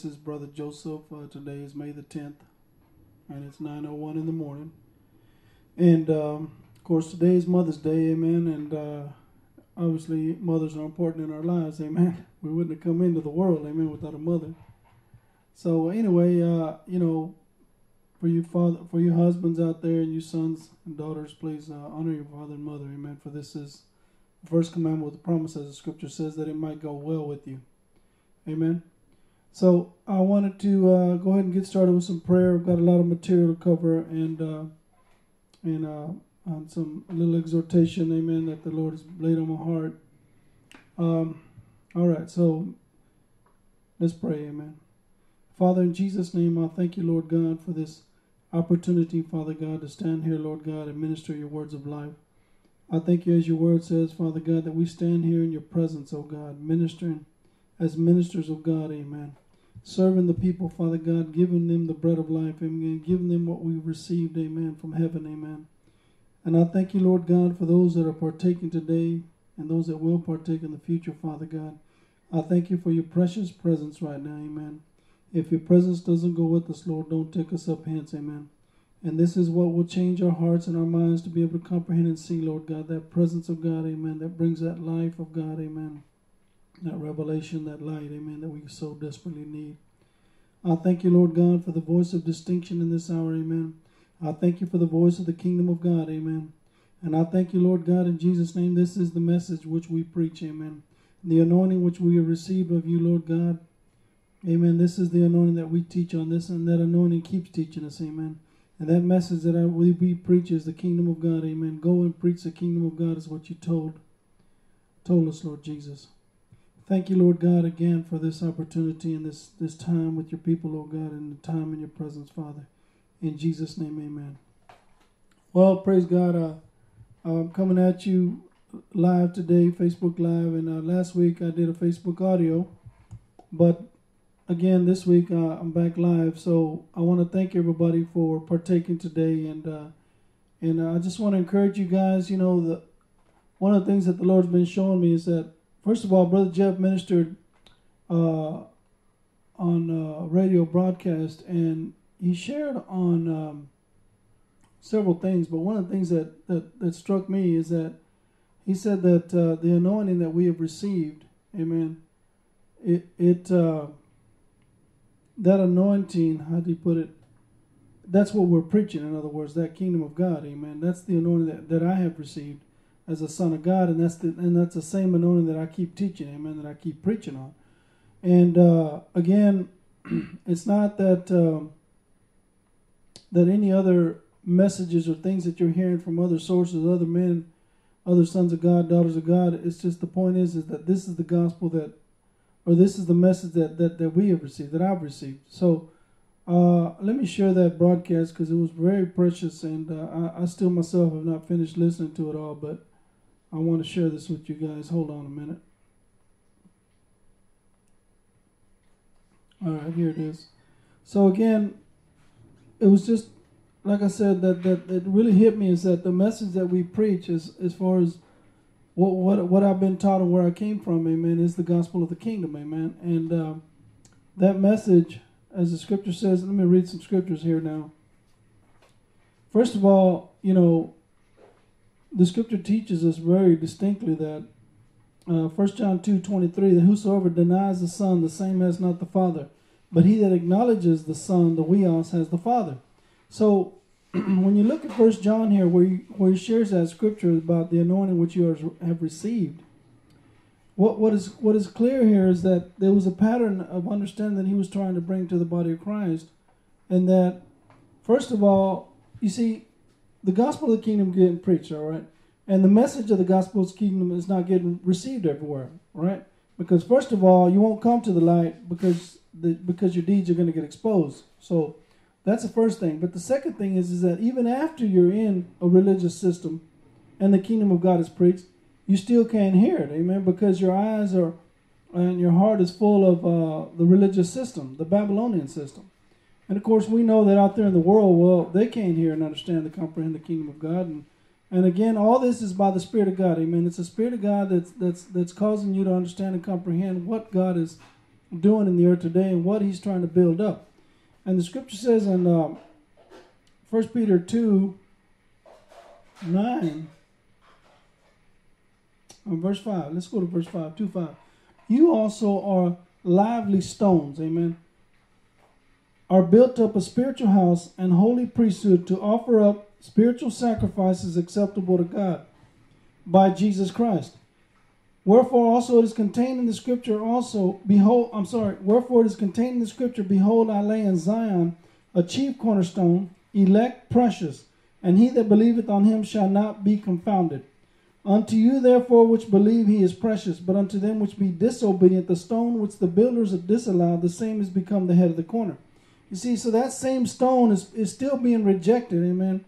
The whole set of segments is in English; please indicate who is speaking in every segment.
Speaker 1: This is Brother Joseph. Uh, today is May the 10th, and it's 9.01 in the morning. And, um, of course, today is Mother's Day, amen. And uh, obviously, mothers are important in our lives, amen. We wouldn't have come into the world, amen, without a mother. So, anyway, uh, you know, for you father, for you husbands out there and you sons and daughters, please uh, honor your father and mother, amen. For this is the first commandment with the promise, as the scripture says, that it might go well with you. Amen. So I wanted to uh, go ahead and get started with some prayer. I've got a lot of material to cover and uh, and uh, on some little exhortation, amen, that the Lord has laid on my heart. Um, all right, so let's pray, amen. Father, in Jesus' name, I thank you, Lord God, for this opportunity, Father God, to stand here, Lord God, and minister your words of life. I thank you, as your word says, Father God, that we stand here in your presence, O God, ministering as ministers of God, amen. Serving the people, Father God, giving them the bread of life, amen. Giving them what we received, amen, from heaven, amen. And I thank you, Lord God, for those that are partaking today and those that will partake in the future, Father God. I thank you for your precious presence right now, amen. If your presence doesn't go with us, Lord, don't take us up hence, amen. And this is what will change our hearts and our minds to be able to comprehend and see, Lord God, that presence of God, amen, that brings that life of God, amen. That revelation, that light, amen, that we so desperately need. I thank you, Lord God, for the voice of distinction in this hour, amen. I thank you for the voice of the kingdom of God, amen. And I thank you, Lord God, in Jesus' name. This is the message which we preach, amen. The anointing which we have received of you, Lord God, amen. This is the anointing that we teach on this, and that anointing keeps teaching us, amen. And that message that I, we, we preach is the kingdom of God. Amen. Go and preach the kingdom of God is what you told told us, Lord Jesus. Thank you, Lord God, again for this opportunity and this, this time with your people, Lord God, and the time in your presence, Father. In Jesus' name, amen. Well, praise God. Uh, I'm coming at you live today, Facebook Live. And uh, last week I did a Facebook audio. But again this week uh, I'm back live, so I want to thank everybody for partaking today, and uh, and uh, I just want to encourage you guys. You know, the one of the things that the Lord's been showing me is that first of all, Brother Jeff ministered uh, on a radio broadcast, and he shared on um, several things. But one of the things that that, that struck me is that he said that uh, the anointing that we have received, Amen. It it uh, that anointing, how do you put it? That's what we're preaching, in other words, that kingdom of God, amen. That's the anointing that, that I have received as a son of God, and that's the and that's the same anointing that I keep teaching, amen, that I keep preaching on. And uh, again, it's not that um, that any other messages or things that you're hearing from other sources, other men, other sons of God, daughters of God. It's just the point is is that this is the gospel that or this is the message that, that, that we have received, that I've received. So uh, let me share that broadcast because it was very precious, and uh, I, I still myself have not finished listening to it all, but I want to share this with you guys. Hold on a minute. All right, here it is. So again, it was just like I said that that it really hit me is that the message that we preach is as far as what what what I've been taught and where I came from, amen, is the gospel of the kingdom, amen. And uh, that message, as the scripture says, let me read some scriptures here now. First of all, you know, the scripture teaches us very distinctly that uh, 1 John two twenty three that whosoever denies the Son, the same has not the Father. But he that acknowledges the Son, the huios, has the Father. So when you look at First John here, where he, where he shares that scripture about the anointing which you have received, what what is what is clear here is that there was a pattern of understanding that he was trying to bring to the body of Christ, and that first of all, you see, the gospel of the kingdom getting preached, all right, and the message of the gospel of the kingdom is not getting received everywhere, right? Because first of all, you won't come to the light because the because your deeds are going to get exposed. So that's the first thing. But the second thing is, is that even after you're in a religious system and the kingdom of God is preached, you still can't hear it. Amen. Because your eyes are and your heart is full of uh, the religious system, the Babylonian system. And of course, we know that out there in the world, well, they can't hear and understand the comprehend the kingdom of God. And, And again, all this is by the Spirit of God. Amen. It's the Spirit of God that's that's that's causing you to understand and comprehend what God is doing in the earth today and what He's trying to build up. And the Scripture says in um, First um, Peter two nine. verse 5. Let's go to verse 5. 2 5. You also are lively stones. Amen are built up a spiritual house and holy priesthood to offer up spiritual sacrifices acceptable to God by Jesus Christ. Wherefore also it is contained in the scripture also, behold, I'm sorry, wherefore it is contained in the scripture, behold, I lay in Zion a chief cornerstone, elect, precious, and he that believeth on him shall not be confounded. Unto you therefore which believe he is precious, but unto them which be disobedient, the stone which the builders have disallowed, the same is become the head of the corner. You see, so that same stone is, is still being rejected, amen,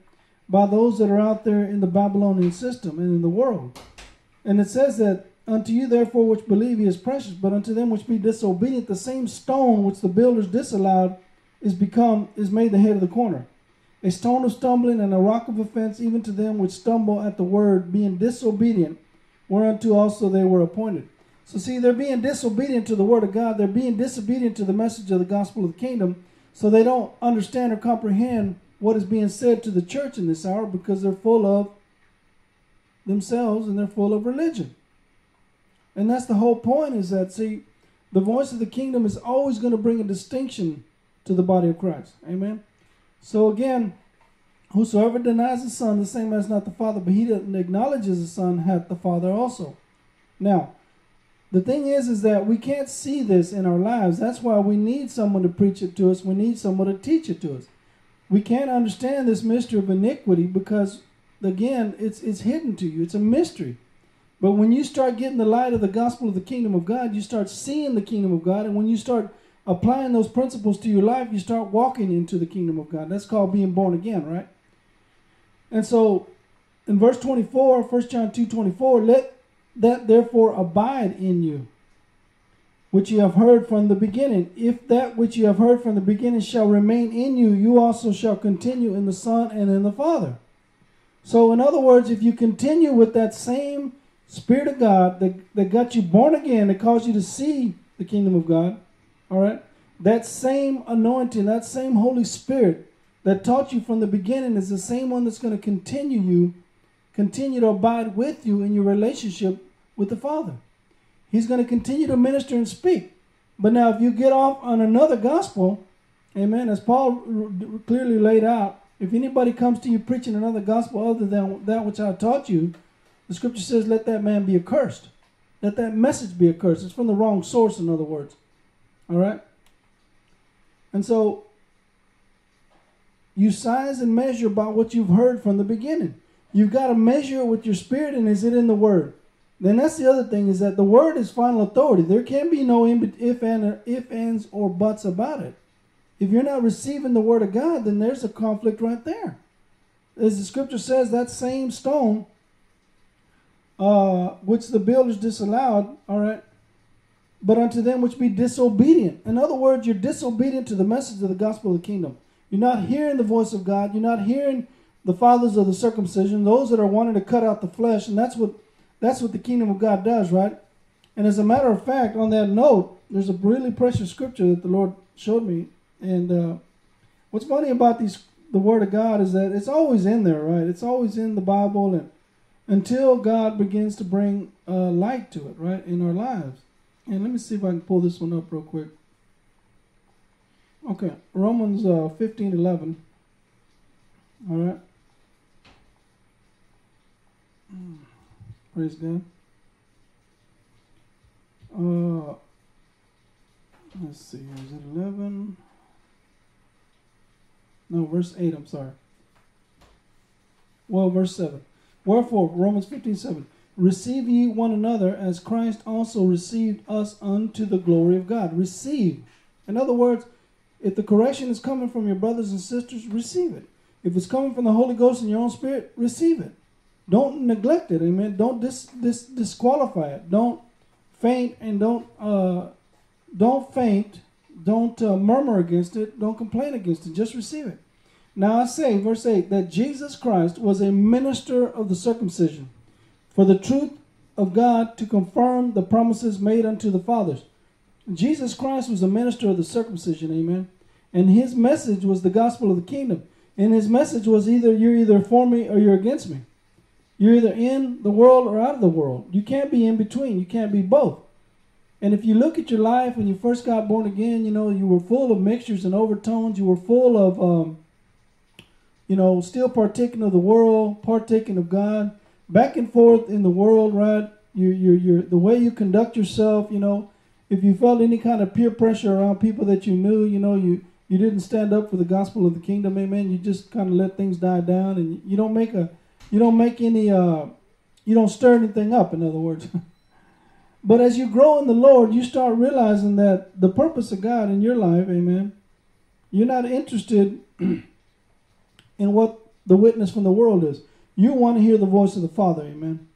Speaker 1: by those that are out there in the Babylonian system and in the world. And it says that, Unto you therefore which believe he is precious, but unto them which be disobedient, the same stone which the builders disallowed is become is made the head of the corner. A stone of stumbling and a rock of offense, even to them which stumble at the word, being disobedient, whereunto also they were appointed. So see, they're being disobedient to the word of God, they're being disobedient to the message of the gospel of the kingdom so they don't understand or comprehend what is being said to the church in this hour because they're full of themselves and they're full of religion. And that's the whole point is that, see, the voice of the kingdom is always going to bring a distinction to the body of Christ. Amen. So again, whosoever denies the Son, the same as not the Father, but he that acknowledges the Son hath the Father also. Now, the thing is is that we can't see this in our lives. That's why we need someone to preach it to us. We need someone to teach it to us. We can't understand this mystery of iniquity because again it's it's hidden to you. It's a mystery. But when you start getting the light of the gospel of the kingdom of god you start seeing the kingdom of god. And when you start applying those principles to your life you start walking into the kingdom of god. That's called being born again right? And so in verse 24 1 john 2 24 let that therefore abide in you, which you have heard from the beginning. If that which you have heard from the beginning shall remain in you, you also shall continue in the Son and in the Father. So, in other words, if you continue with that same Spirit of God that, that got you born again, that caused you to see the kingdom of God, all right, that same anointing, that same Holy Spirit that taught you from the beginning is the same one that's going to continue you continue to abide with you in your relationship with the Father. He's going to continue to minister and speak. But now, if you get off on another gospel, amen, as Paul clearly laid out, if anybody comes to you preaching another gospel other than that which I taught you, the scripture says, let that man be accursed. Let that message be accursed. It's from the wrong source, in other words. All right? And so, you size and measure by what you've heard from the beginning. You've got to measure it with your spirit, and is it in the Word? Then that's the other thing is that the Word is final authority. There can be no if and if ands or buts about it. If you're not receiving the Word of God, then there's a conflict right there. As the Scripture says, that same stone, uh, which the builders disallowed, all right, but unto them which be disobedient. In other words, you're disobedient to the message of the gospel of the kingdom. You're not hearing the voice of God. You're not hearing the fathers of the circumcision, those that are wanting to cut out the flesh, and that's what that's what the kingdom of God does, right? And as a matter of fact, on that note, there's a really precious scripture that the Lord showed me. And uh, what's funny about these, the Word of God, is that it's always in there, right? It's always in the Bible, and until God begins to bring uh, light to it, right, in our lives. And let me see if I can pull this one up real quick. Okay, Romans uh, 15 11. All right. Praise God. Uh, let's see. Is it 11? No, verse 8. I'm sorry. Well, verse 7. Wherefore, Romans 15 7. Receive ye one another as Christ also received us unto the glory of God. Receive. In other words, if the correction is coming from your brothers and sisters, receive it. If it's coming from the Holy Ghost in your own spirit, receive it. Don't neglect it. Amen. Don't dis, dis, disqualify it. Don't faint and don't uh, don't faint. Don't uh, murmur against it. Don't complain against it. Just receive it. Now I say, verse 8, that Jesus Christ was a minister of the circumcision for the truth of God to confirm the promises made unto the fathers. Jesus Christ was a minister of the circumcision, amen. And his message was the gospel of the kingdom. And his message was either you're either for me or you're against me. You're either in the world or out of the world. You can't be in between. You can't be both. And if you look at your life when you first got born again, you know, you were full of mixtures and overtones. You were full of, um, you know, still partaking of the world, partaking of God, back and forth in the world, right? You, you, you, the way you conduct yourself, you know, if you felt any kind of peer pressure around people that you knew, you know, you, you didn't stand up for the gospel of the kingdom, amen. You just kind of let things die down, and you don't make a, you don't make any, uh, you don't stir anything up. In other words. but as you grow in the Lord, you start realizing that the purpose of God in your life, amen. You're not interested in what the witness from the world is. You want to hear the voice of the Father, amen.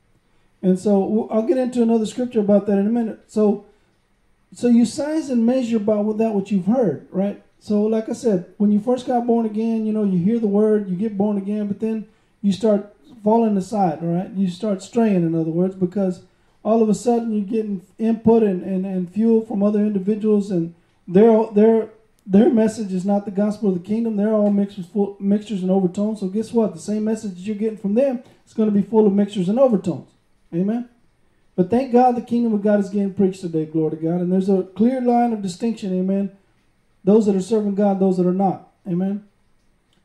Speaker 1: And so I'll get into another scripture about that in a minute. So, so you size and measure by that what you've heard, right? So, like I said, when you first got born again, you know, you hear the word, you get born again, but then you start falling aside, all right? You start straying, in other words, because all of a sudden you're getting input and, and, and fuel from other individuals, and their their their message is not the gospel of the kingdom. They're all mixtures, full, mixtures and overtones. So guess what? The same message you're getting from them is going to be full of mixtures and overtones. Amen. But thank God the kingdom of God is getting preached today. Glory to God. And there's a clear line of distinction. Amen those that are serving God, those that are not. Amen.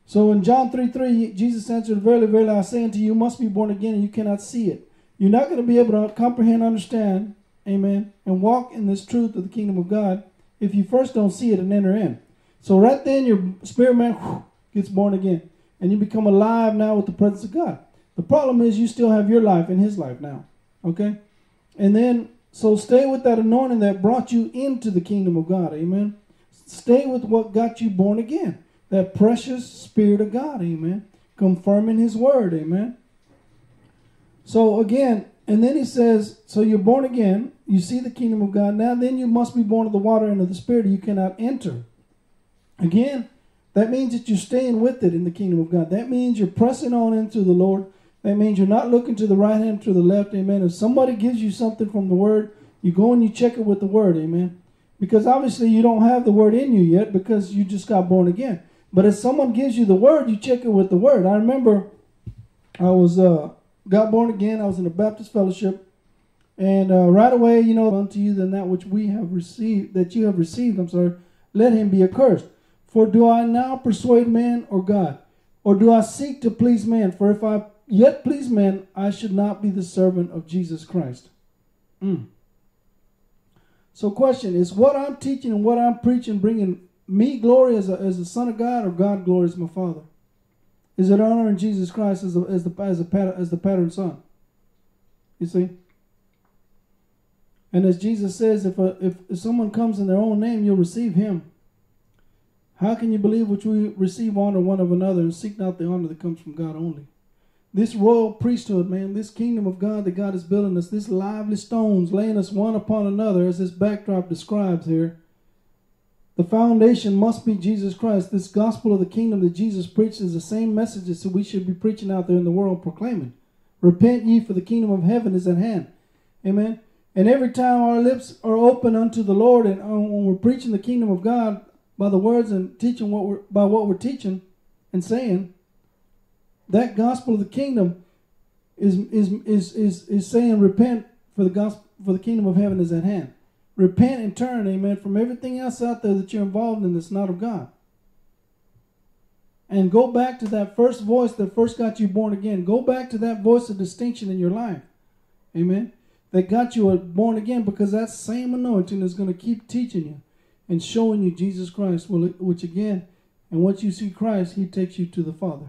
Speaker 1: So in John 3 3, Jesus answered, Verily, verily, I say unto you, you must be born again, and you cannot see it. You're not going to be able to comprehend, understand, amen, and walk in this truth of the kingdom of God if you first don't see it and enter in. So right then, your spirit man gets born again, and you become alive now with the presence of God. The problem is you still have your life in His life now. Okay? And then, so stay with that anointing that brought you into the kingdom of God. Amen. Stay with what got you born again. That precious Spirit of God, amen. Confirming His Word, amen. So again, and then He says, So you're born again, you see the kingdom of God. Now then you must be born of the water and of the Spirit, you cannot enter. Again, that means that you're staying with it in the kingdom of God. That means you're pressing on into the Lord. That means you're not looking to the right hand to the left, amen. If somebody gives you something from the Word, you go and you check it with the Word, amen. Because obviously you don't have the word in you yet because you just got born again. But if someone gives you the word, you check it with the word. I remember I was uh, got born again. I was in a Baptist fellowship, and uh, right away, you know, unto you than that which we have received, that you have received. I'm sorry. Let him be accursed. For do I now persuade man or God, or do I seek to please man? For if I yet please man, I should not be the servant of Jesus Christ. Mm. So, question is what I'm teaching and what I'm preaching bringing me glory as a, as a son of God or God glory as my father? Is it honoring Jesus Christ as, a, as, the, as, a, as the pattern son? You see? And as Jesus says, if, a, if, if someone comes in their own name, you'll receive him. How can you believe which we receive honor one of another and seek not the honor that comes from God only? this royal priesthood, man, this kingdom of God that God is building us, this lively stones laying us one upon another, as this backdrop describes here. The foundation must be Jesus Christ. This gospel of the kingdom that Jesus preached is the same messages that we should be preaching out there in the world, proclaiming. Repent ye, for the kingdom of heaven is at hand. Amen. And every time our lips are open unto the Lord, and uh, when we're preaching the kingdom of God by the words and teaching what we're by what we're teaching and saying, that gospel of the kingdom is is is is, is saying repent for the gospel for the kingdom of heaven is at hand. Repent and turn, amen, from everything else out there that you're involved in that's not of God. And go back to that first voice that first got you born again. Go back to that voice of distinction in your life. Amen. That got you born again because that same anointing is going to keep teaching you and showing you Jesus Christ, which again, and once you see Christ, he takes you to the Father.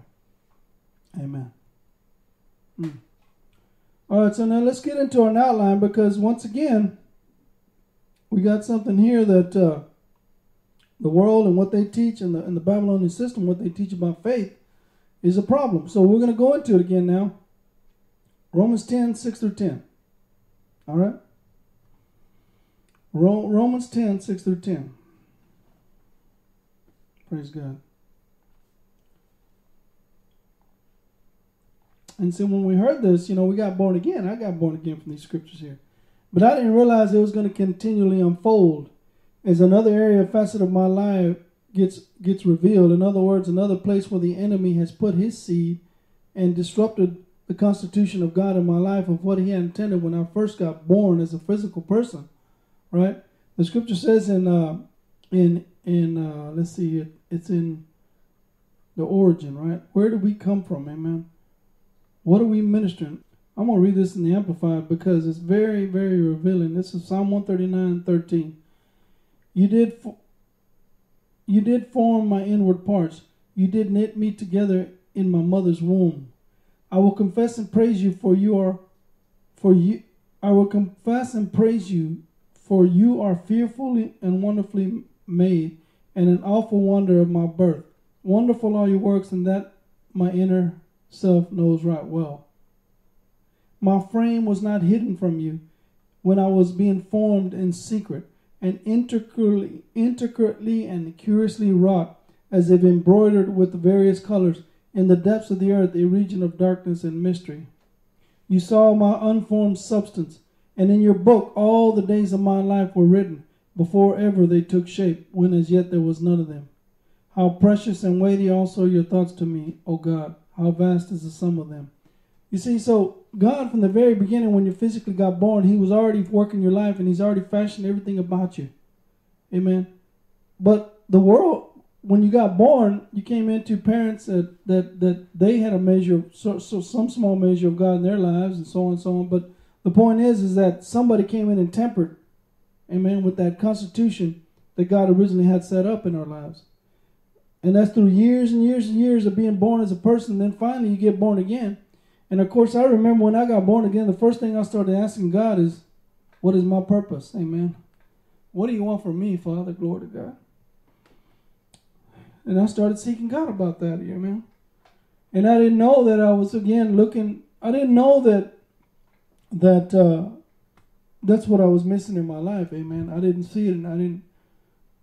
Speaker 1: Amen. Mm. All right, so now let's get into an outline because once again, we got something here that uh, the world and what they teach in the, in the Babylonian system, what they teach about faith, is a problem. So we're going to go into it again now. Romans 10, 6 through 10. All right? Romans 10, 6 through 10. Praise God. And so when we heard this, you know, we got born again. I got born again from these scriptures here. But I didn't realize it was going to continually unfold as another area facet of my life gets gets revealed. In other words, another place where the enemy has put his seed and disrupted the constitution of God in my life of what he had intended when I first got born as a physical person. Right? The scripture says in uh, in in uh, let's see it, it's in the origin, right? Where do we come from, amen? What are we ministering? I'm going to read this in the Amplified because it's very, very revealing. This is Psalm 139 13. You did, you did form my inward parts. You did knit me together in my mother's womb. I will confess and praise you for you are, for you, I will confess and praise you for you are fearfully and wonderfully made and an awful wonder of my birth. Wonderful are your works and that my inner self knows right well. My frame was not hidden from you when I was being formed in secret and intricately, intricately and curiously wrought, as if embroidered with various colors, in the depths of the earth, a region of darkness and mystery. You saw my unformed substance, and in your book all the days of my life were written, before ever they took shape, when as yet there was none of them. How precious and weighty also your thoughts to me, O God! How vast is the sum of them! You see, so God, from the very beginning, when you physically got born, He was already working your life and He's already fashioned everything about you. Amen. But the world, when you got born, you came into parents that that, that they had a measure, so, so some small measure of God in their lives, and so on and so on. But the point is, is that somebody came in and tempered, amen, with that constitution that God originally had set up in our lives. And that's through years and years and years of being born as a person. Then finally you get born again and of course, I remember when I got born again, the first thing I started asking God is, What is my purpose? Amen. What do you want from me, Father? Glory to God. And I started seeking God about that, amen. And I didn't know that I was again looking, I didn't know that that uh, that's what I was missing in my life, amen. I didn't see it and I didn't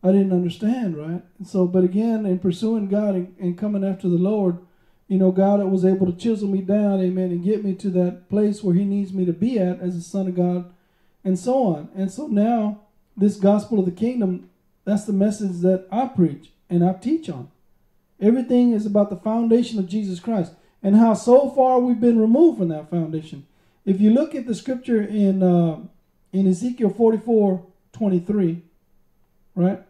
Speaker 1: I didn't understand, right? And so, but again, in pursuing God and, and coming after the Lord, you know, God that was able to chisel me down, amen, and get me to that place where He needs me to be at as a son of God, and so on. And so now, this gospel of the kingdom, that's the message that I preach and I teach on. Everything is about the foundation of Jesus Christ and how so far we've been removed from that foundation. If you look at the scripture in uh, in Ezekiel 44 23, right?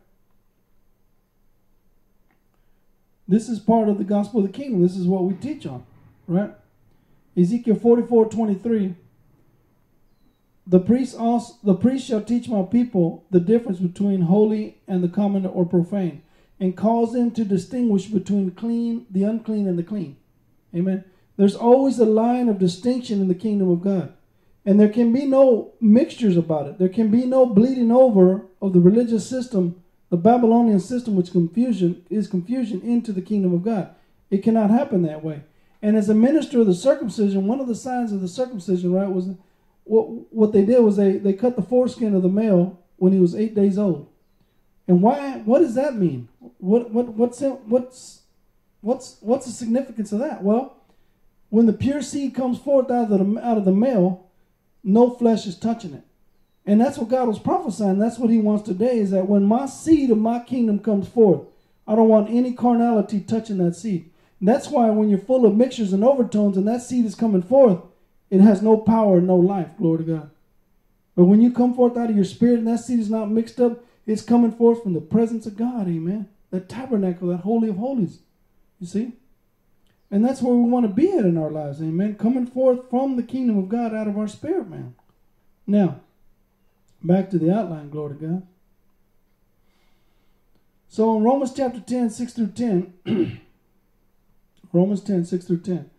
Speaker 1: This is part of the gospel of the kingdom. This is what we teach on, right? Ezekiel 44 23. The priest also the priest shall teach my people the difference between holy and the common or profane, and cause them to distinguish between clean, the unclean, and the clean. Amen. There's always a line of distinction in the kingdom of God. And there can be no mixtures about it. There can be no bleeding over of the religious system the Babylonian system, which confusion is confusion into the kingdom of God. It cannot happen that way. And as a minister of the circumcision, one of the signs of the circumcision, right, was what what they did was they they cut the foreskin of the male when he was eight days old. And why? What does that mean? What what what's what's what's what's the significance of that? Well, when the pure seed comes forth out of the out of the male, no flesh is touching it. And that's what God was prophesying. That's what he wants today is that when my seed of my kingdom comes forth, I don't want any carnality touching that seed. And that's why when you're full of mixtures and overtones and that seed is coming forth, it has no power no life. Glory to God. But when you come forth out of your spirit and that seed is not mixed up, it's coming forth from the presence of God. Amen. That tabernacle, that holy of holies. You see? And that's where we want to be at in our lives. Amen. Coming forth from the kingdom of God out of our spirit, man. Now, Back to the outline, glory to God. So in Romans chapter 10, 6 through 10, Romans 10, 6 through 10.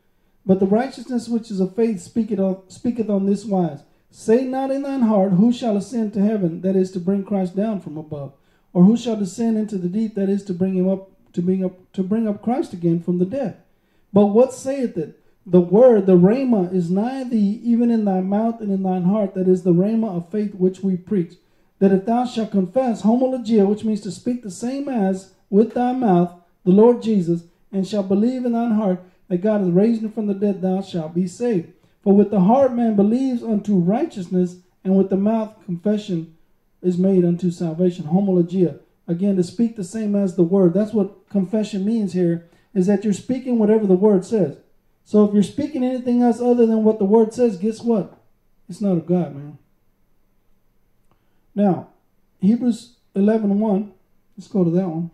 Speaker 1: But the righteousness which is of faith speaketh on, speaketh on this wise Say not in thine heart, Who shall ascend to heaven, that is to bring Christ down from above? Or who shall descend into the deep, that is to bring him up to bring up to bring up Christ again from the dead? But what saith it? The word, the rhema, is nigh thee, even in thy mouth and in thine heart. That is the rhema of faith which we preach. That if thou shalt confess homologia, which means to speak the same as with thy mouth, the Lord Jesus, and shalt believe in thine heart that God has raised him from the dead, thou shalt be saved. For with the heart man believes unto righteousness, and with the mouth confession is made unto salvation. Homologia. Again, to speak the same as the word. That's what confession means here, is that you're speaking whatever the word says. So if you're speaking anything else other than what the word says, guess what? It's not of God, man. Now, Hebrews 11 1. Let's go to that one.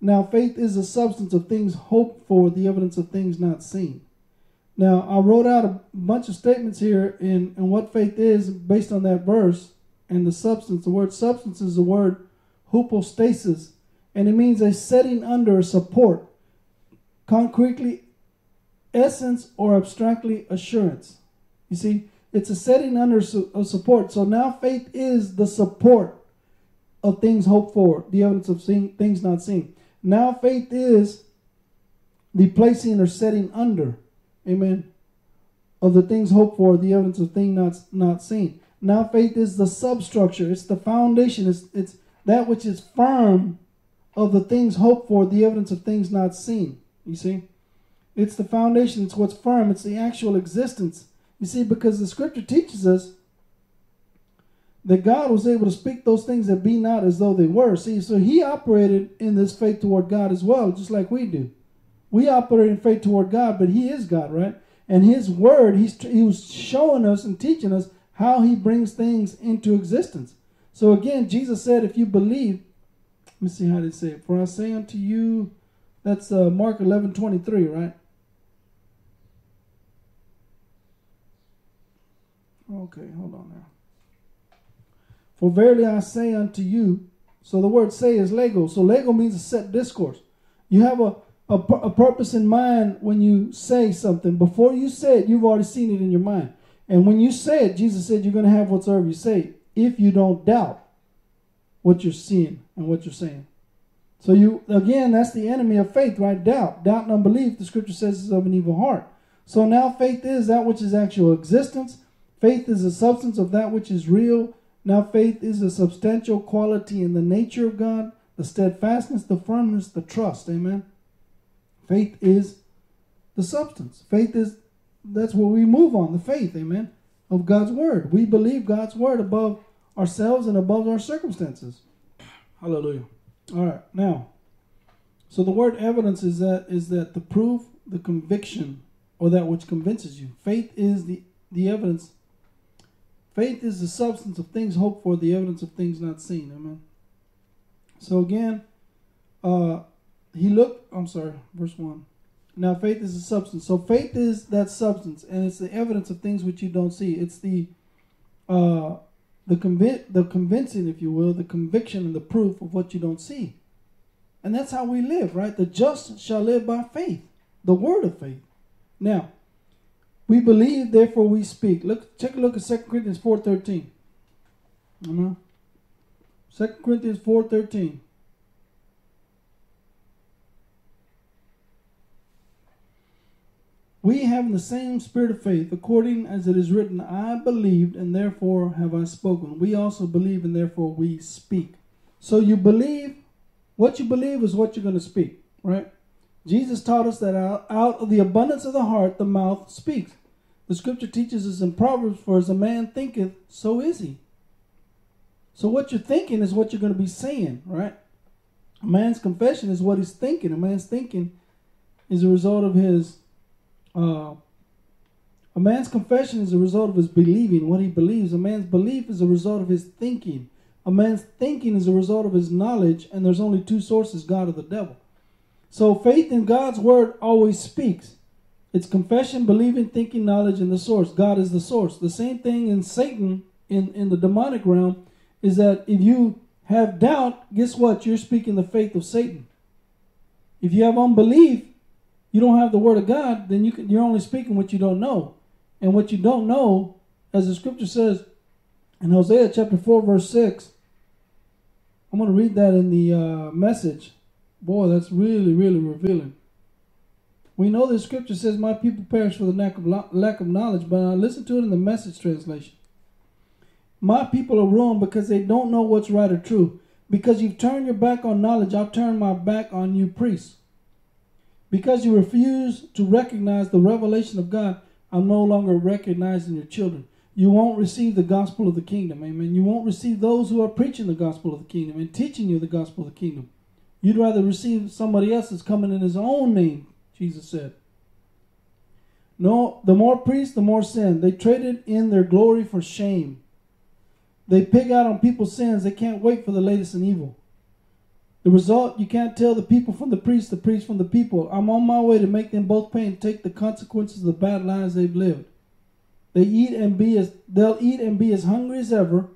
Speaker 1: Now, faith is the substance of things hoped for, the evidence of things not seen. Now, I wrote out a bunch of statements here in, in what faith is based on that verse and the substance. The word substance is the word hypostasis, and it means a setting under support, concretely essence or abstractly assurance. You see, it's a setting under su- of support. So now faith is the support of things hoped for, the evidence of seeing, things not seen. Now faith is the placing or setting under, amen, of the things hoped for, the evidence of things not, not seen. Now faith is the substructure, it's the foundation, it's, it's that which is firm of the things hoped for, the evidence of things not seen. You see? It's the foundation, it's what's firm, it's the actual existence. You see, because the scripture teaches us that God was able to speak those things that be not as though they were. See, so he operated in this faith toward God as well, just like we do. We operate in faith toward God, but he is God, right? And his word, he's, he was showing us and teaching us how he brings things into existence. So again, Jesus said, if you believe, let me see how they say it. For I say unto you, that's uh, Mark 11, 23, right? Okay, hold on now. For verily I say unto you, so the word say is lego. So lego means a set discourse. You have a, a, a, purpose in mind when you say something. Before you say it, you've already seen it in your mind. And when you say it, Jesus said you're going to have whatsoever you say if you don't doubt what you're seeing and what you're saying. So you again, that's the enemy of faith, right? Doubt. Doubt and unbelief, the scripture says is of an evil heart. So now faith is that which is actual existence. Faith is the substance of that which is real now, faith is a substantial quality in the nature of God, the steadfastness, the firmness, the trust. Amen. Faith is the substance. Faith is, that's what we move on, the faith, amen, of God's word. We believe God's word above ourselves and above our circumstances. Hallelujah. All right, now, so the word evidence is that is that the proof, the conviction, or that which convinces you. Faith is the, the evidence Faith is the substance of things hoped for, the evidence of things not seen. Amen. So again, uh, he looked, I'm sorry, verse 1. Now faith is a substance. So faith is that substance, and it's the evidence of things which you don't see. It's the uh, the convi- the convincing, if you will, the conviction and the proof of what you don't see. And that's how we live, right? The just shall live by faith, the word of faith. Now, we believe, therefore we speak. Look, take a look at 2 Corinthians 4.13. Uh-huh. 2 Corinthians 4.13. We have the same spirit of faith, according as it is written, I believed, and therefore have I spoken. We also believe, and therefore we speak. So you believe, what you believe is what you're going to speak, right? Jesus taught us that out, of the abundance of the heart, the mouth speaks. The scripture teaches us in Proverbs, for as a man thinketh, so is he. So what you're thinking is what you're going to be saying, right? A man's confession is what he's thinking. A man's thinking is a result of his uh, a man's confession is a result of his believing what he believes. A man's belief is a result of his thinking. A man's thinking is a result of his knowledge, and there's only two sources God or the devil. So faith in God's word always speaks. It's confession, believing, thinking, knowledge, and the source. God is the source. The same thing in Satan, in, in the demonic realm, is that if you have doubt, guess what? You're speaking the faith of Satan. If you have unbelief, you don't have the word of God, then you can, you're only speaking what you don't know. And what you don't know, as the scripture says in Hosea chapter 4, verse 6, I'm going to read that in the uh, message. Boy, that's really, really revealing. We know the scripture says, My people perish for the lack of, lack of knowledge, but I listen to it in the message translation. My people are ruined because they don't know what's right or true. Because you've turned your back on knowledge, I'll turn my back on you, priests. Because you refuse to recognize the revelation of God, I'm no longer recognizing your children. You won't receive the gospel of the kingdom. Amen. You won't receive those who are preaching the gospel of the kingdom and teaching you the gospel of the kingdom. You'd rather receive somebody else that's coming in his own name, Jesus said. No, the more priests, the more sin. They traded in their glory for shame. They pig out on people's sins. They can't wait for the latest in evil. The result, you can't tell the people from the priest, the priest from the people. I'm on my way to make them both pay and take the consequences of the bad lives they've lived. They eat and be as they'll eat and be as hungry as ever,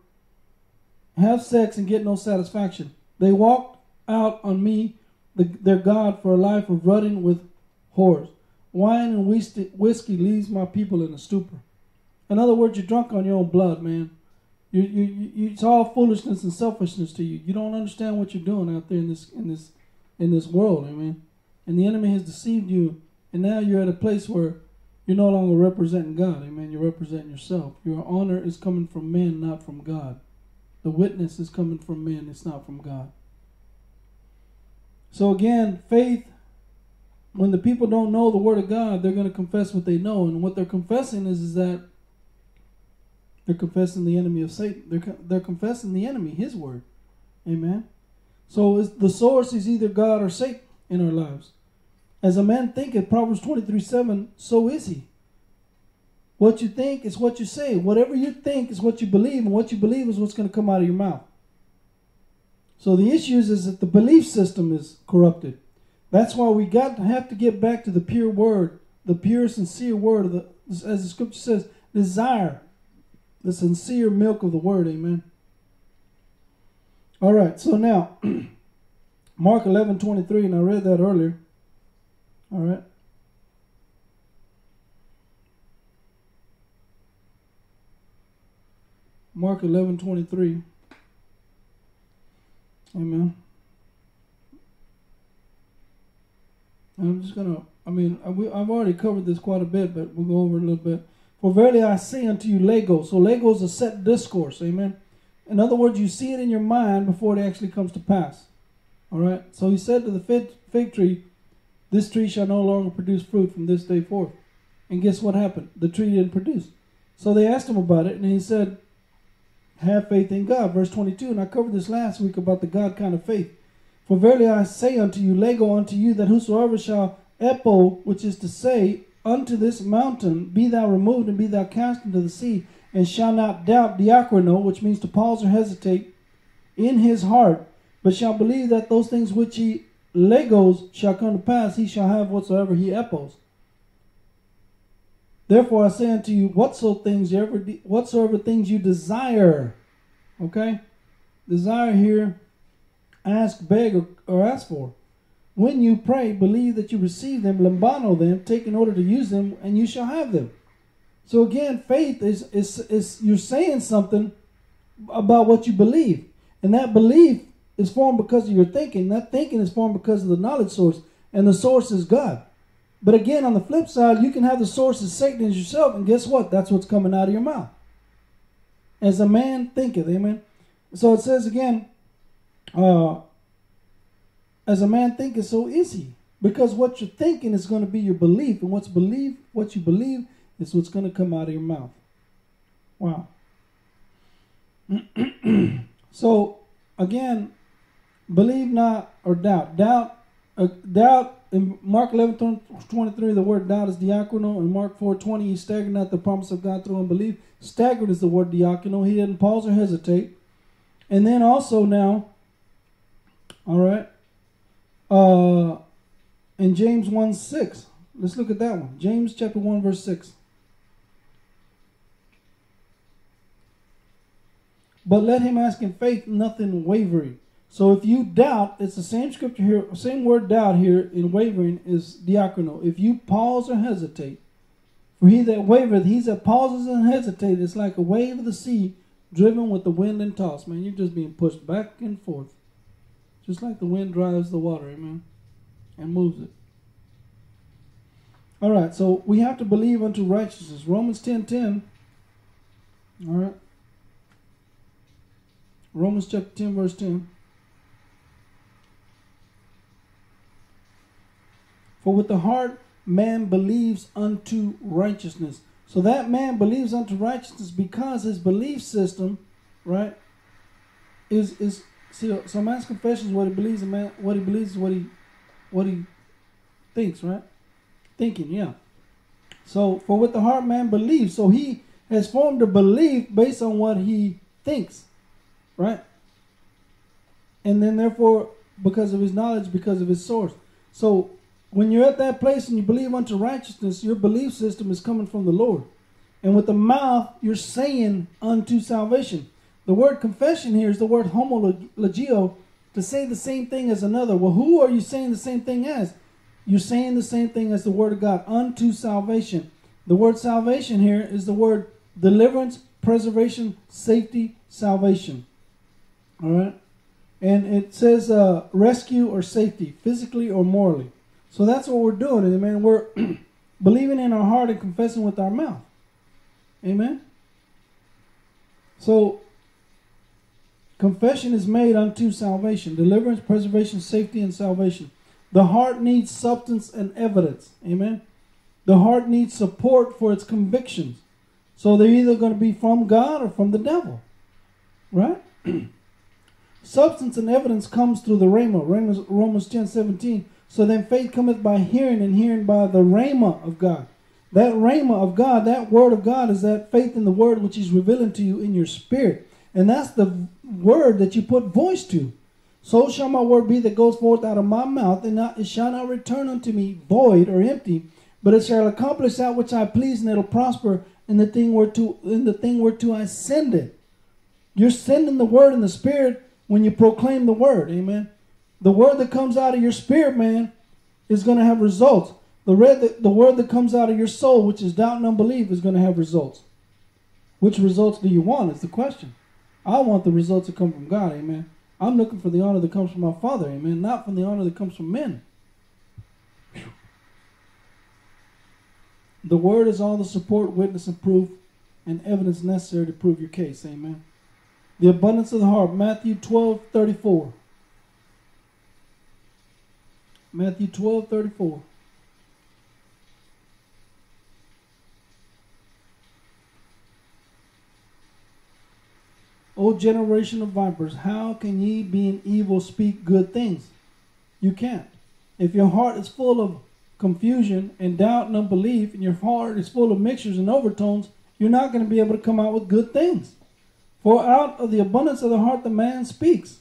Speaker 1: have sex and get no satisfaction. They walk out on me, the, their God, for a life of rutting with whores. Wine and whiskey leaves my people in a stupor. In other words, you're drunk on your own blood, man. You, you, you, it's all foolishness and selfishness to you. You don't understand what you're doing out there in this in this in this world. I mean, and the enemy has deceived you, and now you're at a place where you're no longer representing God. Amen. You're representing yourself. Your honor is coming from men, not from God. The witness is coming from men. It's not from God. So again, faith. When the people don't know the word of God, they're going to confess what they know, and what they're confessing is, is that they're confessing the enemy of Satan. They're, they're confessing the enemy, his word. Amen. So the source is either God or Satan in our lives. As a man thinketh, Proverbs 23 7, so is he. What you think is what you say. Whatever you think is what you believe, and what you believe is what's going to come out of your mouth. So the issue is, that the belief system is corrupted. That's why we got to have to get back to the pure word, the pure, sincere word the, as the scripture says, desire the sincere milk of the word. Amen. All right, so now, Mark 11 23, and I read that earlier. All right. Mark 11 23. Amen. I'm just going to, I mean, I've already covered this quite a bit, but we'll go over a little bit. For verily I say unto you, Lego. So Lego is a set discourse. Amen. In other words, you see it in your mind before it actually comes to pass. All right. So he said to the fig, tree, This tree shall no longer produce fruit from this day forth. And guess what happened? The tree didn't produce. So they asked him about it, and he said, Have faith in God. Verse 22. And I covered this last week about the God kind of faith. For verily I say unto you, Lego unto you, that whosoever shall epo, which is to say, unto this mountain, Be thou removed and be thou cast into the sea, and shall not doubt diakrino, which means to pause or hesitate, in his heart, but shall believe that those things which he legos shall come to pass, he shall have whatsoever he epos. Therefore I say unto you, whatsoever things you ever whatsoever things you desire, okay, desire here, ask, beg, or, or ask for when you pray, believe that you receive them, lambano them, take in order to use them, and you shall have them. So again, faith is, is, is you're saying something about what you believe. And that belief is formed because of your thinking. That thinking is formed because of the knowledge source. And the source is God. But again, on the flip side, you can have the source as Satan as yourself, and guess what? That's what's coming out of your mouth. As a man thinketh, amen. So it says again, uh, as a man thinketh, so is he. Because what you're thinking is going to be your belief, and what's believe, what you believe is what's going to come out of your mouth. Wow. so again, believe not or doubt. Doubt, uh, doubt. In Mark 11, 23, the word doubt is diakrino. In Mark 4, 20, he staggered not the promise of God through unbelief. Staggered is the word diakrino. He didn't pause or hesitate. And then also now, all right, uh, in James 1 6. Let's look at that one. James chapter 1, verse 6. But let him ask in faith, nothing wavering. So if you doubt, it's the same scripture here, same word doubt here in wavering is diakrino. If you pause or hesitate, for he that wavereth, he that pauses and hesitates, it's like a wave of the sea driven with the wind and toss. Man, you're just being pushed back and forth. Just like the wind drives the water, amen, and moves it. All right, so we have to believe unto righteousness. Romans 10 10. All right. Romans chapter 10, verse 10. For with the heart man believes unto righteousness. So that man believes unto righteousness because his belief system, right, is is see uh, so man's confession is what he believes and man what he believes is what he what he thinks, right? Thinking, yeah. So for with the heart man believes, so he has formed a belief based on what he thinks, right? And then therefore, because of his knowledge, because of his source. So when you're at that place and you believe unto righteousness, your belief system is coming from the Lord. And with the mouth, you're saying unto salvation. The word confession here is the word homologeo, to say the same thing as another. Well, who are you saying the same thing as? You're saying the same thing as the word of God, unto salvation. The word salvation here is the word deliverance, preservation, safety, salvation. All right? And it says uh, rescue or safety, physically or morally. So that's what we're doing. Amen. We're believing in our heart and confessing with our mouth. Amen. So confession is made unto salvation, deliverance, preservation, safety, and salvation. The heart needs substance and evidence. Amen. The heart needs support for its convictions. So they're either going to be from God or from the devil. Right? substance and evidence comes through the rhema. Romans, Romans 10 17 so then faith cometh by hearing, and hearing by the rhema of God. That rhema of God, that word of God, is that faith in the word which He's revealing to you in your spirit. And that's the word that you put voice to. So shall my word be that goes forth out of my mouth, and not, it shall not return unto me void or empty, but it shall accomplish that which I please, and it'll prosper in the thing whereto in the thing whereto I send it. You're sending the word in the spirit when you proclaim the word. Amen. The word that comes out of your spirit, man, is going to have results. The, red, the, the word that comes out of your soul, which is doubt and unbelief, is going to have results. Which results do you want? Is the question. I want the results to come from God, amen. I'm looking for the honor that comes from my Father, amen, not from the honor that comes from men. The word is all the support, witness, and proof, and evidence necessary to prove your case, amen. The abundance of the heart, Matthew 12 34. Matthew 12 34. O generation of vipers, how can ye, being evil, speak good things? You can't. If your heart is full of confusion and doubt and unbelief, and your heart is full of mixtures and overtones, you're not going to be able to come out with good things. For out of the abundance of the heart the man speaks.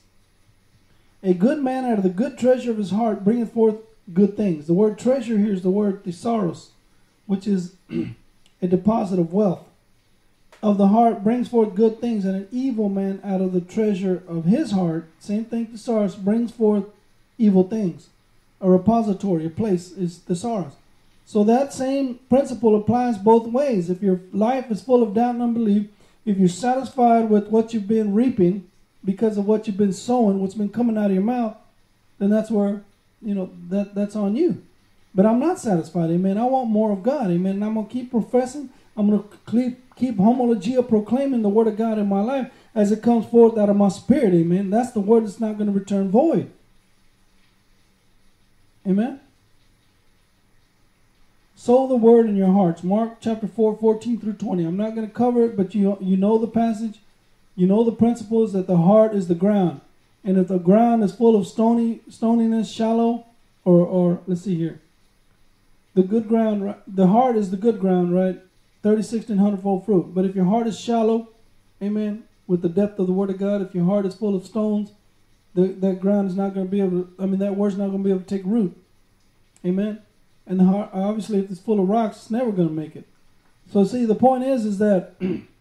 Speaker 1: A good man out of the good treasure of his heart bringeth forth good things. The word treasure here is the word thesaurus, which is a deposit of wealth. Of the heart brings forth good things, and an evil man out of the treasure of his heart, same thing thesaurus, brings forth evil things. A repository, a place is thesaurus. So that same principle applies both ways. If your life is full of doubt and unbelief, if you're satisfied with what you've been reaping, because of what you've been sowing, what's been coming out of your mouth, then that's where, you know, that that's on you. But I'm not satisfied, amen. I want more of God, amen. And I'm to keep professing. I'm to keep, keep homologia proclaiming the word of God in my life as it comes forth out of my spirit, amen. That's the word that's not going to return void. Amen. Sow the word in your hearts. Mark chapter 4, 14 through 20. I'm not going to cover it, but you, you know the passage. You know the principles that the heart is the ground. And if the ground is full of stony stoniness, shallow, or or let's see here. The good ground, the heart is the good ground, right? 36 and 100 fold fruit. But if your heart is shallow, amen, with the depth of the word of God, if your heart is full of stones, the, that ground is not going to be able to, I mean, that word's not going to be able to take root. Amen. And the heart, obviously, if it's full of rocks, it's never going to make it. So, see, the point is, is that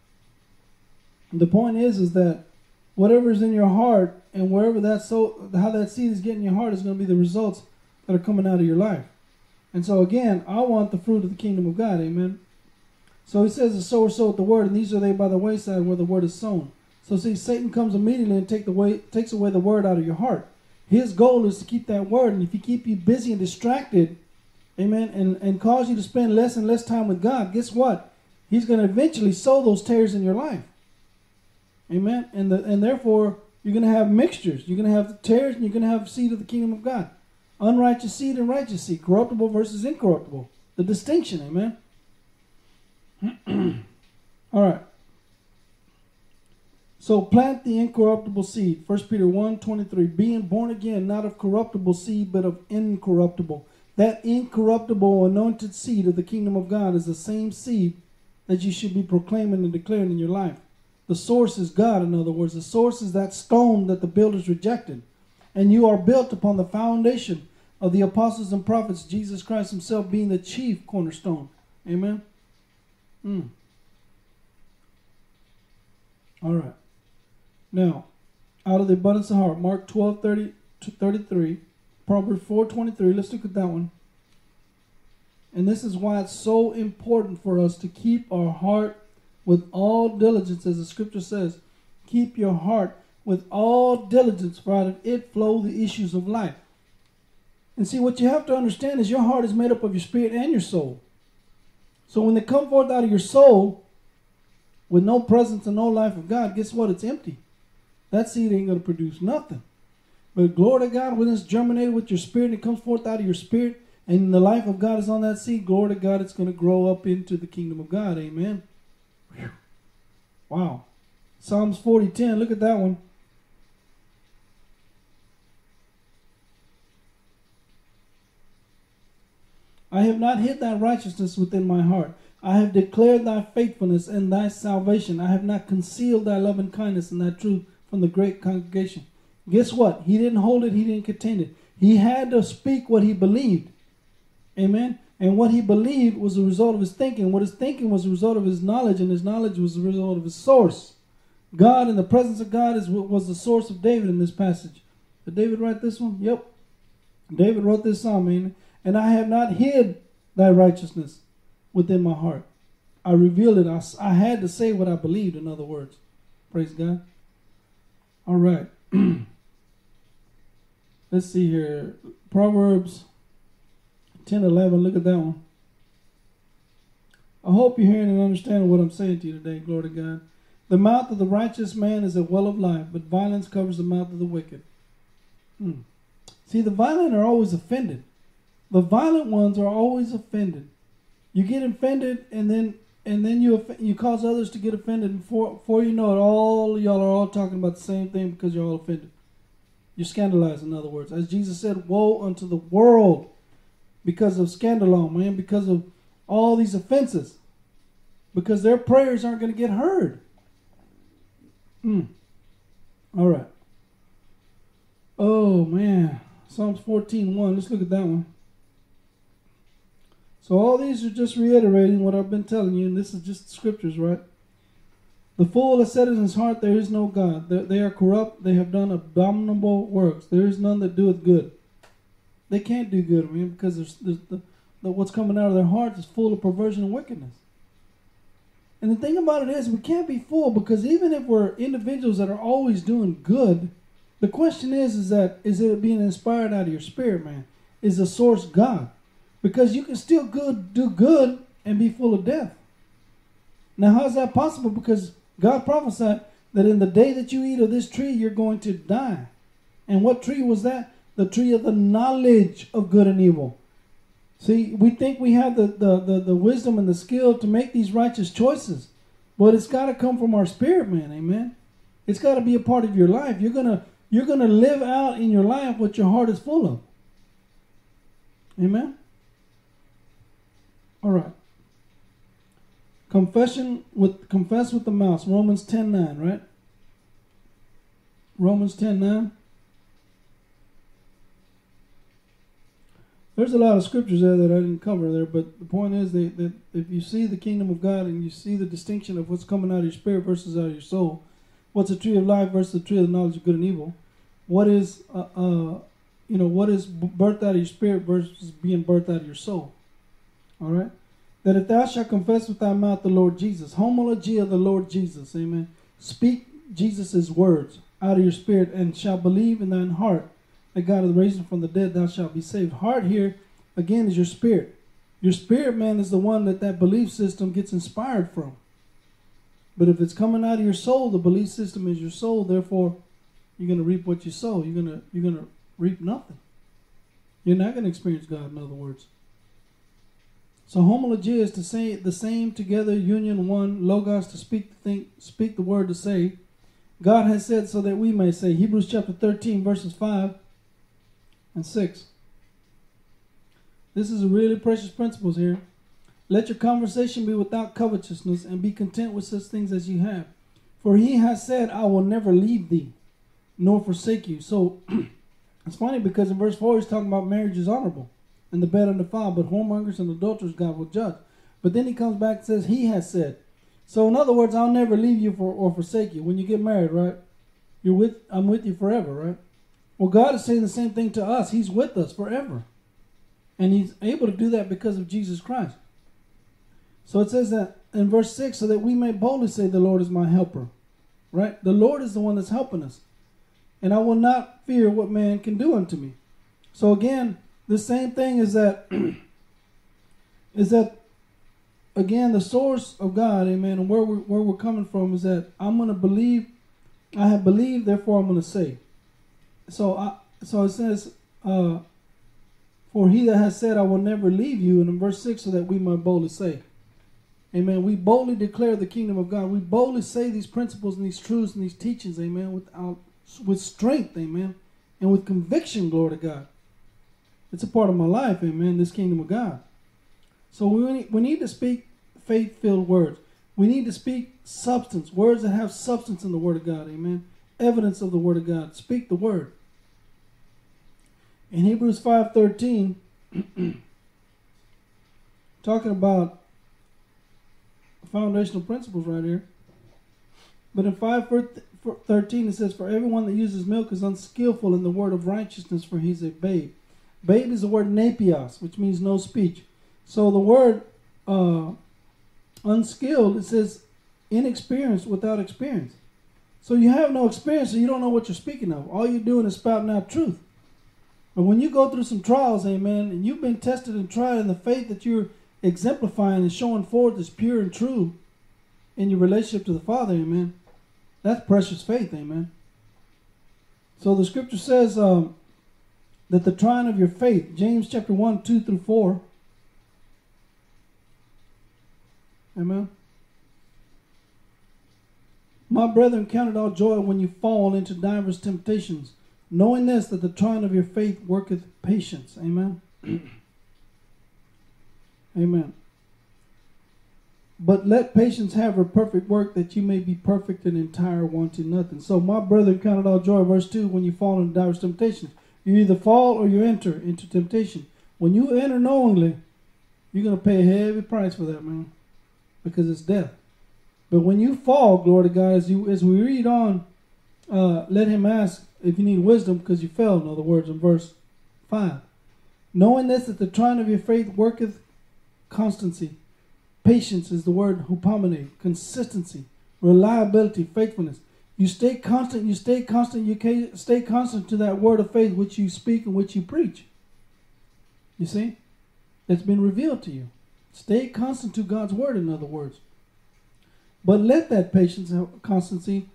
Speaker 1: The point is, is that whatever's in your heart and wherever that so how that seed is getting your heart is going to be the results that are coming out of your life. And so again, I want the fruit of the kingdom of God. Amen. So he says the sower soweth the word, and these are they by the wayside where the word is sown. So see, Satan comes immediately and take the way takes away the word out of your heart. His goal is to keep that word, and if he keep you busy and distracted, amen, and, and cause you to spend less and less time with God, guess what? He's going to eventually sow those tares in your life. Amen. And the, and therefore you're going to have mixtures. You're going to have tares and you're going to have seed of the kingdom of God. unrighteous seed and righteous seed, corruptible versus incorruptible. The distinction, amen. All right. So plant the incorruptible seed. 1 Peter 1 23. Being born again, not of corruptible seed, but of incorruptible. That incorruptible anointed seed of the kingdom of God is the same seed that you should be proclaiming and declaring in your life. The source is God, in other words. The source is that stone that the builders rejected. And you are built upon the foundation of the apostles and prophets, Jesus Christ Himself being the chief cornerstone. Amen. Mm. All right. Now, out of the abundance of heart, Mark 12 30 to 33, Proverbs 4 23. Let's look at that one. And this is why it's so important for us to keep our heart with all diligence, as the scripture says. Keep your heart with all diligence, for out of it flow the issues of life. And see, what you have to understand is your heart is made up of your spirit and your soul. So when they come forth out of your soul with no presence and no life of God, guess what? It's empty. That seed ain't going to produce nothing. But glory to God, when it's germinated with your spirit and it comes forth out of your spirit, and the life of God is on that seed, glory to God, it's going to grow up into the kingdom of God. Amen. Wow. Psalms 40 10, look at that one. I have not hid thy righteousness within my heart. I have declared thy faithfulness and thy salvation. I have not concealed thy loving kindness and thy truth from the great congregation. Guess what? He didn't hold it, he didn't contain it. He had to speak what he believed. Amen. And what he believed was the result of his thinking. What his thinking was the result of his knowledge, and his knowledge was the result of his source. God and the presence of God is was the source of David in this passage. Did David write this one? Yep. David wrote this psalm, and I have not hid thy righteousness within my heart. I revealed it. I, I had to say what I believed, in other words. Praise God. All right. Let's see here. Proverbs 10 11. Look at that one. I hope you're hearing and understanding what I'm saying to you today. Glory to God. The mouth of the righteous man is a well of life, but violence covers the mouth of the wicked. Hmm. See, the violent are always offended. The violent ones are always offended. You get offended, and then and then you you cause others to get offended, before, before you know it, all y'all are all talking about the same thing because you're all offended. You're scandalized, in other words. As Jesus said, Woe unto the world because of scandalon, man, because of all these offenses. Because their prayers aren't going to get heard. Hmm. All right. Oh, man. Psalms 14 1. Let's look at that one. So all these are just reiterating what I've been telling you, and this is just scriptures, right? The fool has said in his heart, There is no God. They are corrupt. They have done abominable works. There is none that doeth good. They can't do good, I mean, because there's, there's the, the, what's coming out of their hearts is full of perversion and wickedness. And the thing about it is, we can't be fooled because even if we're individuals that are always doing good, the question is, is that is it being inspired out of your spirit, man? Is the source God? Because you can still good do good and be full of death. Now, how is that possible? Because God prophesied that in the day that you eat of this tree, you're going to die. And what tree was that? The tree of the knowledge of good and evil. See, we think we have the, the, the, the wisdom and the skill to make these righteous choices. But it's got to come from our spirit, man. Amen. It's got to be a part of your life. You're gonna you're gonna live out in your life what your heart is full of. Amen. All right. Confession with confess with the mouth. Romans 10 9, right? Romans 10 9. There's a lot of scriptures there that I didn't cover there, but the point is that, that if you see the kingdom of God and you see the distinction of what's coming out of your spirit versus out of your soul, what's the tree of life versus the tree of the knowledge of good and evil, what is uh, uh you know what is birthed out of your spirit versus being birthed out of your soul. All right? That if thou shalt confess with thy mouth the Lord Jesus, homologia the Lord Jesus, amen. Speak Jesus' words out of your spirit and shall believe in thine heart that God hath raised him from the dead, thou shalt be saved. Heart here, again, is your spirit. Your spirit, man, is the one that that belief system gets inspired from. But if it's coming out of your soul, the belief system is your soul. Therefore, you're going to reap what you sow. You're going to you're going to reap nothing. You're not going to experience God, in other words. So homologia is to say the same together, union one, logos to speak the thing, speak the word to say. God has said so that we may say. Hebrews chapter 13, verses 5 and 6. This is a really precious principles here. Let your conversation be without covetousness, and be content with such things as you have. For he has said, I will never leave thee, nor forsake you. So it's funny because in verse 4 he's talking about marriage is honorable and the bed undefiled, but whoremongers and adulterers God will judge. But then he comes back and says, He has said. So in other words, I'll never leave you for or forsake you. When you get married, right? You're with I'm with you forever, right? Well, God is saying the same thing to us. He's with us forever. And he's able to do that because of Jesus Christ. So it says that in verse 6 so that we may boldly say, The Lord is my helper. Right? The Lord is the one that's helping us. And I will not fear what man can do unto me. So again, the same thing is that is that again the source of God, amen, and where we're where we're coming from is that I'm gonna believe I have believed, therefore I'm gonna say. So I so it says, uh, for he that has said I will never leave you, and in verse six, so that we might boldly say. Amen. We boldly declare the kingdom of God. We boldly say these principles and these truths and these teachings, amen, without with strength, amen, and with conviction, glory to God. It's a part of my life, amen, this kingdom of God. So we, we need to speak faith filled words. We need to speak substance, words that have substance in the Word of God, amen. Evidence of the Word of God. Speak the Word. In Hebrews 5.13, talking about foundational principles right here. But in 5.13 it says, For everyone that uses milk is unskillful in the word of righteousness, for he's a babe. Babe is the word napios, which means no speech. So the word uh, unskilled, it says inexperienced without experience. So you have no experience, so you don't know what you're speaking of. All you're doing is spouting out truth. But when you go through some trials, amen, and you've been tested and tried in the faith that you're exemplifying and showing forth is pure and true in your relationship to the Father, amen, that's precious faith, amen. So the scripture says, um, that the trying of your faith, James chapter 1, 2 through 4. Amen. My brethren, count it all joy when you fall into divers temptations, knowing this, that the trying of your faith worketh patience. Amen. Amen. But let patience have her perfect work, that you may be perfect and entire, wanting nothing. So, my brethren, count it all joy, verse 2, when you fall into divers temptations you either fall or you enter into temptation. When you enter knowingly, you're going to pay a heavy price for that, man, because it's death. But when you fall, glory to God, as you as we read on, uh, let him ask if you need wisdom because you fell. In other words, in verse five, knowing this that the trying of your faith worketh constancy. Patience is the word hupomone, consistency, reliability, faithfulness. You stay constant, you stay constant, you stay constant to that word of faith which you speak and which you preach. You see? It's been revealed to you. Stay constant to God's word, in other words. But let that patience, constancy,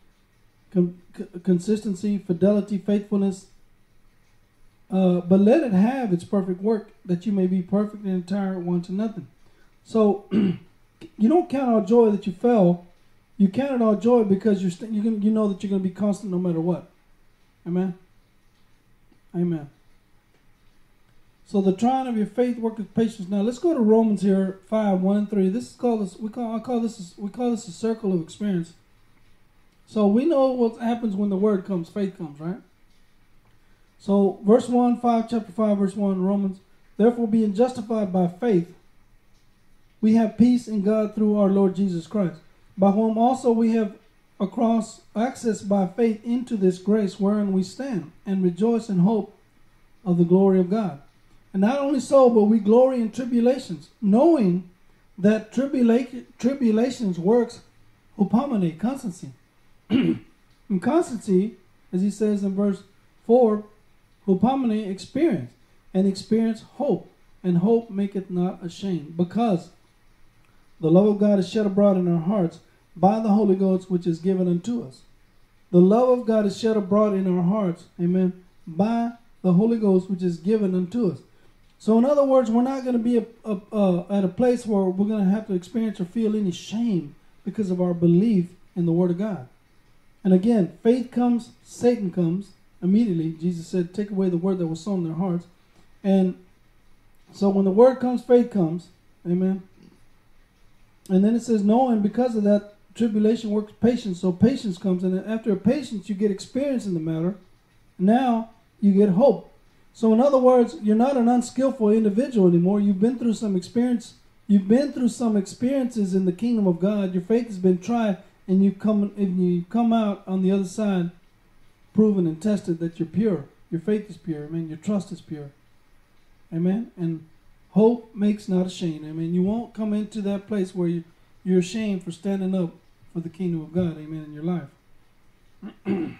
Speaker 1: con- consistency, fidelity, faithfulness, uh, but let it have its perfect work, that you may be perfect and entire, one to nothing. So you don't count our joy that you fell you count it all joy because you're st- you you know that you're going to be constant no matter what. Amen. Amen. So the trying of your faith worketh patience. Now let's go to Romans here five one and three. This is called this we call I call this we call this a circle of experience. So we know what happens when the word comes, faith comes, right? So verse one, five, chapter five, verse one, Romans. Therefore, being justified by faith, we have peace in God through our Lord Jesus Christ by whom also we have across access by faith into this grace wherein we stand and rejoice in hope of the glory of God. And not only so, but we glory in tribulations, knowing that tribula- tribulations works hupomone, constancy. and constancy, as he says in verse 4, hupomone, experience, and experience hope, and hope maketh not ashamed, because the love of God is shed abroad in our hearts by the Holy Ghost which is given unto us. The love of God is shed abroad in our hearts, amen, by the Holy Ghost which is given unto us. So, in other words, we're not going to be a, a, a, at a place where we're going to have to experience or feel any shame because of our belief in the Word of God. And again, faith comes, Satan comes immediately. Jesus said, Take away the word that was sown in their hearts. And so when the word comes, faith comes. Amen. And then it says, No, and because of that, tribulation works patience. So patience comes, and after patience, you get experience in the matter. Now you get hope. So, in other words, you're not an unskillful individual anymore. You've been through some experience. You've been through some experiences in the kingdom of God. Your faith has been tried, and you come and you come out on the other side, proven and tested that you're pure. Your faith is pure. Amen. Your trust is pure. Amen. And hope makes not ashamed. Amen. You won't come into that place where you, you're ashamed for standing up for the kingdom of God. Amen. In your life.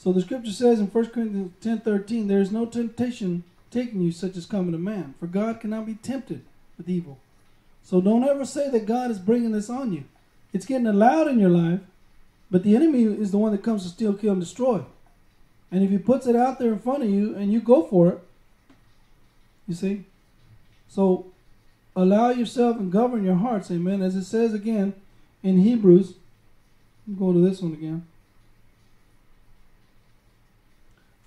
Speaker 1: So the scripture says in 1 Corinthians 10 13, there is no temptation taking you such as coming to man, for God cannot be tempted with evil. So don't ever say that God is bringing this on you. It's getting allowed in your life, but the enemy is the one that comes to steal, kill, and destroy. And if he puts it out there in front of you and you go for it, you see? So allow yourself and govern your hearts, amen. As it says again in Hebrews, go to this one again.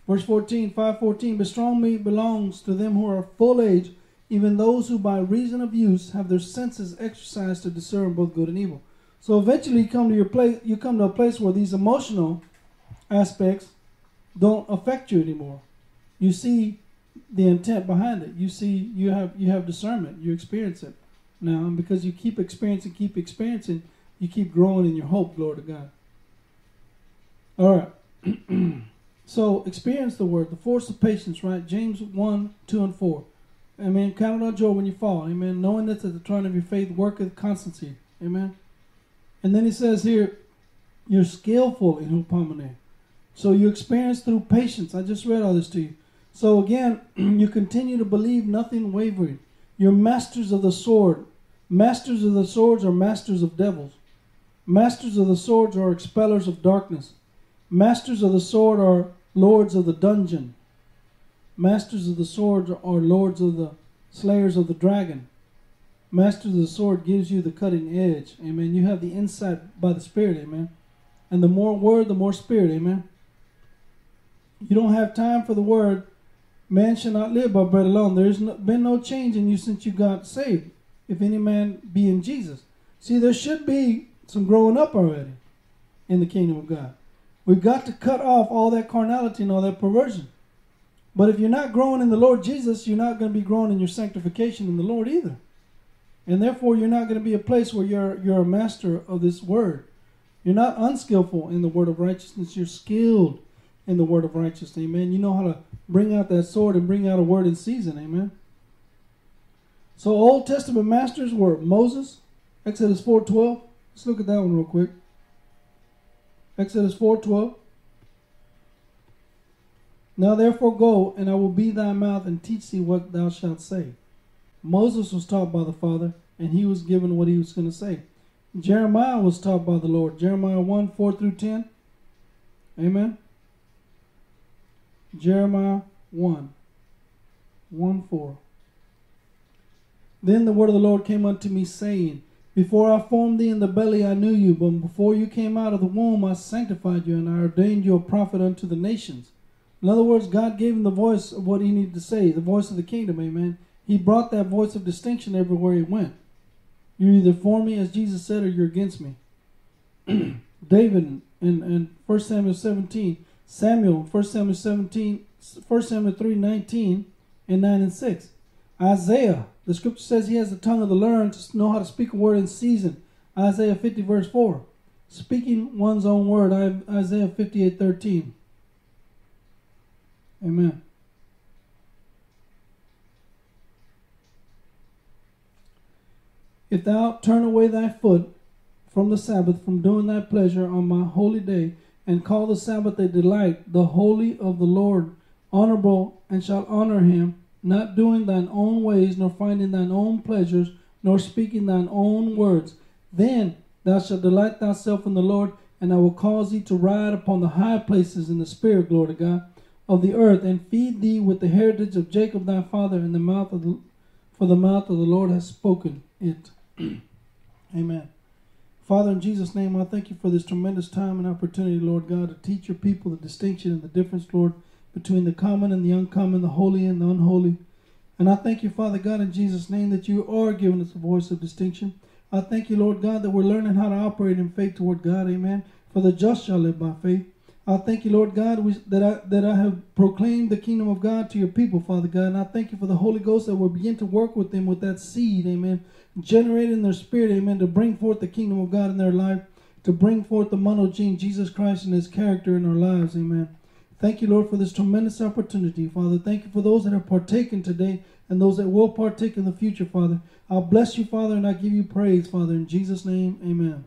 Speaker 1: Verse 14, 514, but strong meat belongs to them who are full age, even those who by reason of use have their senses exercised to discern both good and evil. So eventually you come to your place you come to a place where these emotional aspects don't affect you anymore. You see the intent behind it. You see you have you have discernment. You experience it now, and because you keep experiencing, keep experiencing, you keep growing in your hope. Glory to God. All right. So experience the word, the force of patience, right? James 1, 2, and 4. Amen. Count it on joy when you fall. Amen. Knowing this that the trying of your faith worketh constancy. Amen. And then he says here, you're skillful in hupomone. So you experience through patience. I just read all this to you. So again, you continue to believe nothing wavering. You're masters of the sword. Masters of the swords are masters of devils. Masters of the swords are expellers of darkness. Masters of the sword are lords of the dungeon. Masters of the sword are lords of the slayers of the dragon. Masters of the sword gives you the cutting edge. Amen. You have the insight by the Spirit. Amen. And the more word, the more spirit. Amen. You don't have time for the word. Man shall not live by bread alone. There's no, been no change in you since you got saved. If any man be in Jesus. See, there should be some growing up already in the kingdom of God. We've got to cut off all that carnality and all that perversion. But if you're not growing in the Lord Jesus, you're not going to be growing in your sanctification in the Lord either. And therefore, you're not going to be a place where you're, you're a master of this word. You're not unskillful in the word of righteousness. You're skilled in the word of righteousness. Amen. You know how to bring out that sword and bring out a word in season. Amen. So Old Testament masters were Moses, Exodus 4.12. Let's look at that one real quick. Exodus 4:12. Now therefore go, and I will be thy mouth and teach thee what thou shalt say. Moses was taught by the Father, and he was given what he was going to say. Jeremiah was taught by the Lord. Jeremiah 1 4 through 10. Amen. Jeremiah 1 1 4. Then the word of the Lord came unto me, saying, before I formed thee in the belly, I knew you, but before you came out of the womb, I sanctified you, and I ordained you a prophet unto the nations. In other words, God gave him the voice of what he needed to say, the voice of the kingdom, amen. He brought that voice of distinction everywhere he went. You're either for me, as Jesus said, or you're against me. David in, in 1 Samuel 17, Samuel, 1 Samuel 17, 1 Samuel 3, 19, and 9 and 6. Isaiah the scripture says he has the tongue of the learned to know how to speak a word in season. Isaiah 50, verse 4. Speaking one's own word. Isaiah 58, 13. Amen. If thou turn away thy foot from the Sabbath, from doing thy pleasure on my holy day, and call the Sabbath a delight, the holy of the Lord, honorable, and shall honor him, not doing thine own ways, nor finding thine own pleasures, nor speaking thine own words. Then thou shalt delight thyself in the Lord, and I will cause thee to ride upon the high places in the spirit, glory to God, of the earth, and feed thee with the heritage of Jacob thy father, in the mouth of the, for the mouth of the Lord has spoken it. Amen. Father, in Jesus' name, I thank you for this tremendous time and opportunity, Lord God, to teach your people the distinction and the difference, Lord, between the common and the uncommon, the holy and the unholy. And I thank you, Father God, in Jesus' name, that you are giving us a voice of distinction. I thank you, Lord God, that we're learning how to operate in faith toward God. Amen. For the just shall live by faith. I thank you, Lord God, that I that I have proclaimed the kingdom of God to your people, Father God. And I thank you for the Holy Ghost that will begin to work with them with that seed, amen, Generating their spirit, amen, to bring forth the kingdom of God in their life, to bring forth the monogene, Jesus Christ and his character in our lives, amen. Thank you, Lord, for this tremendous opportunity, Father. Thank you for those that have partaken today and those that will partake in the future, Father. I bless you, Father, and I give you praise, Father. In Jesus' name, amen.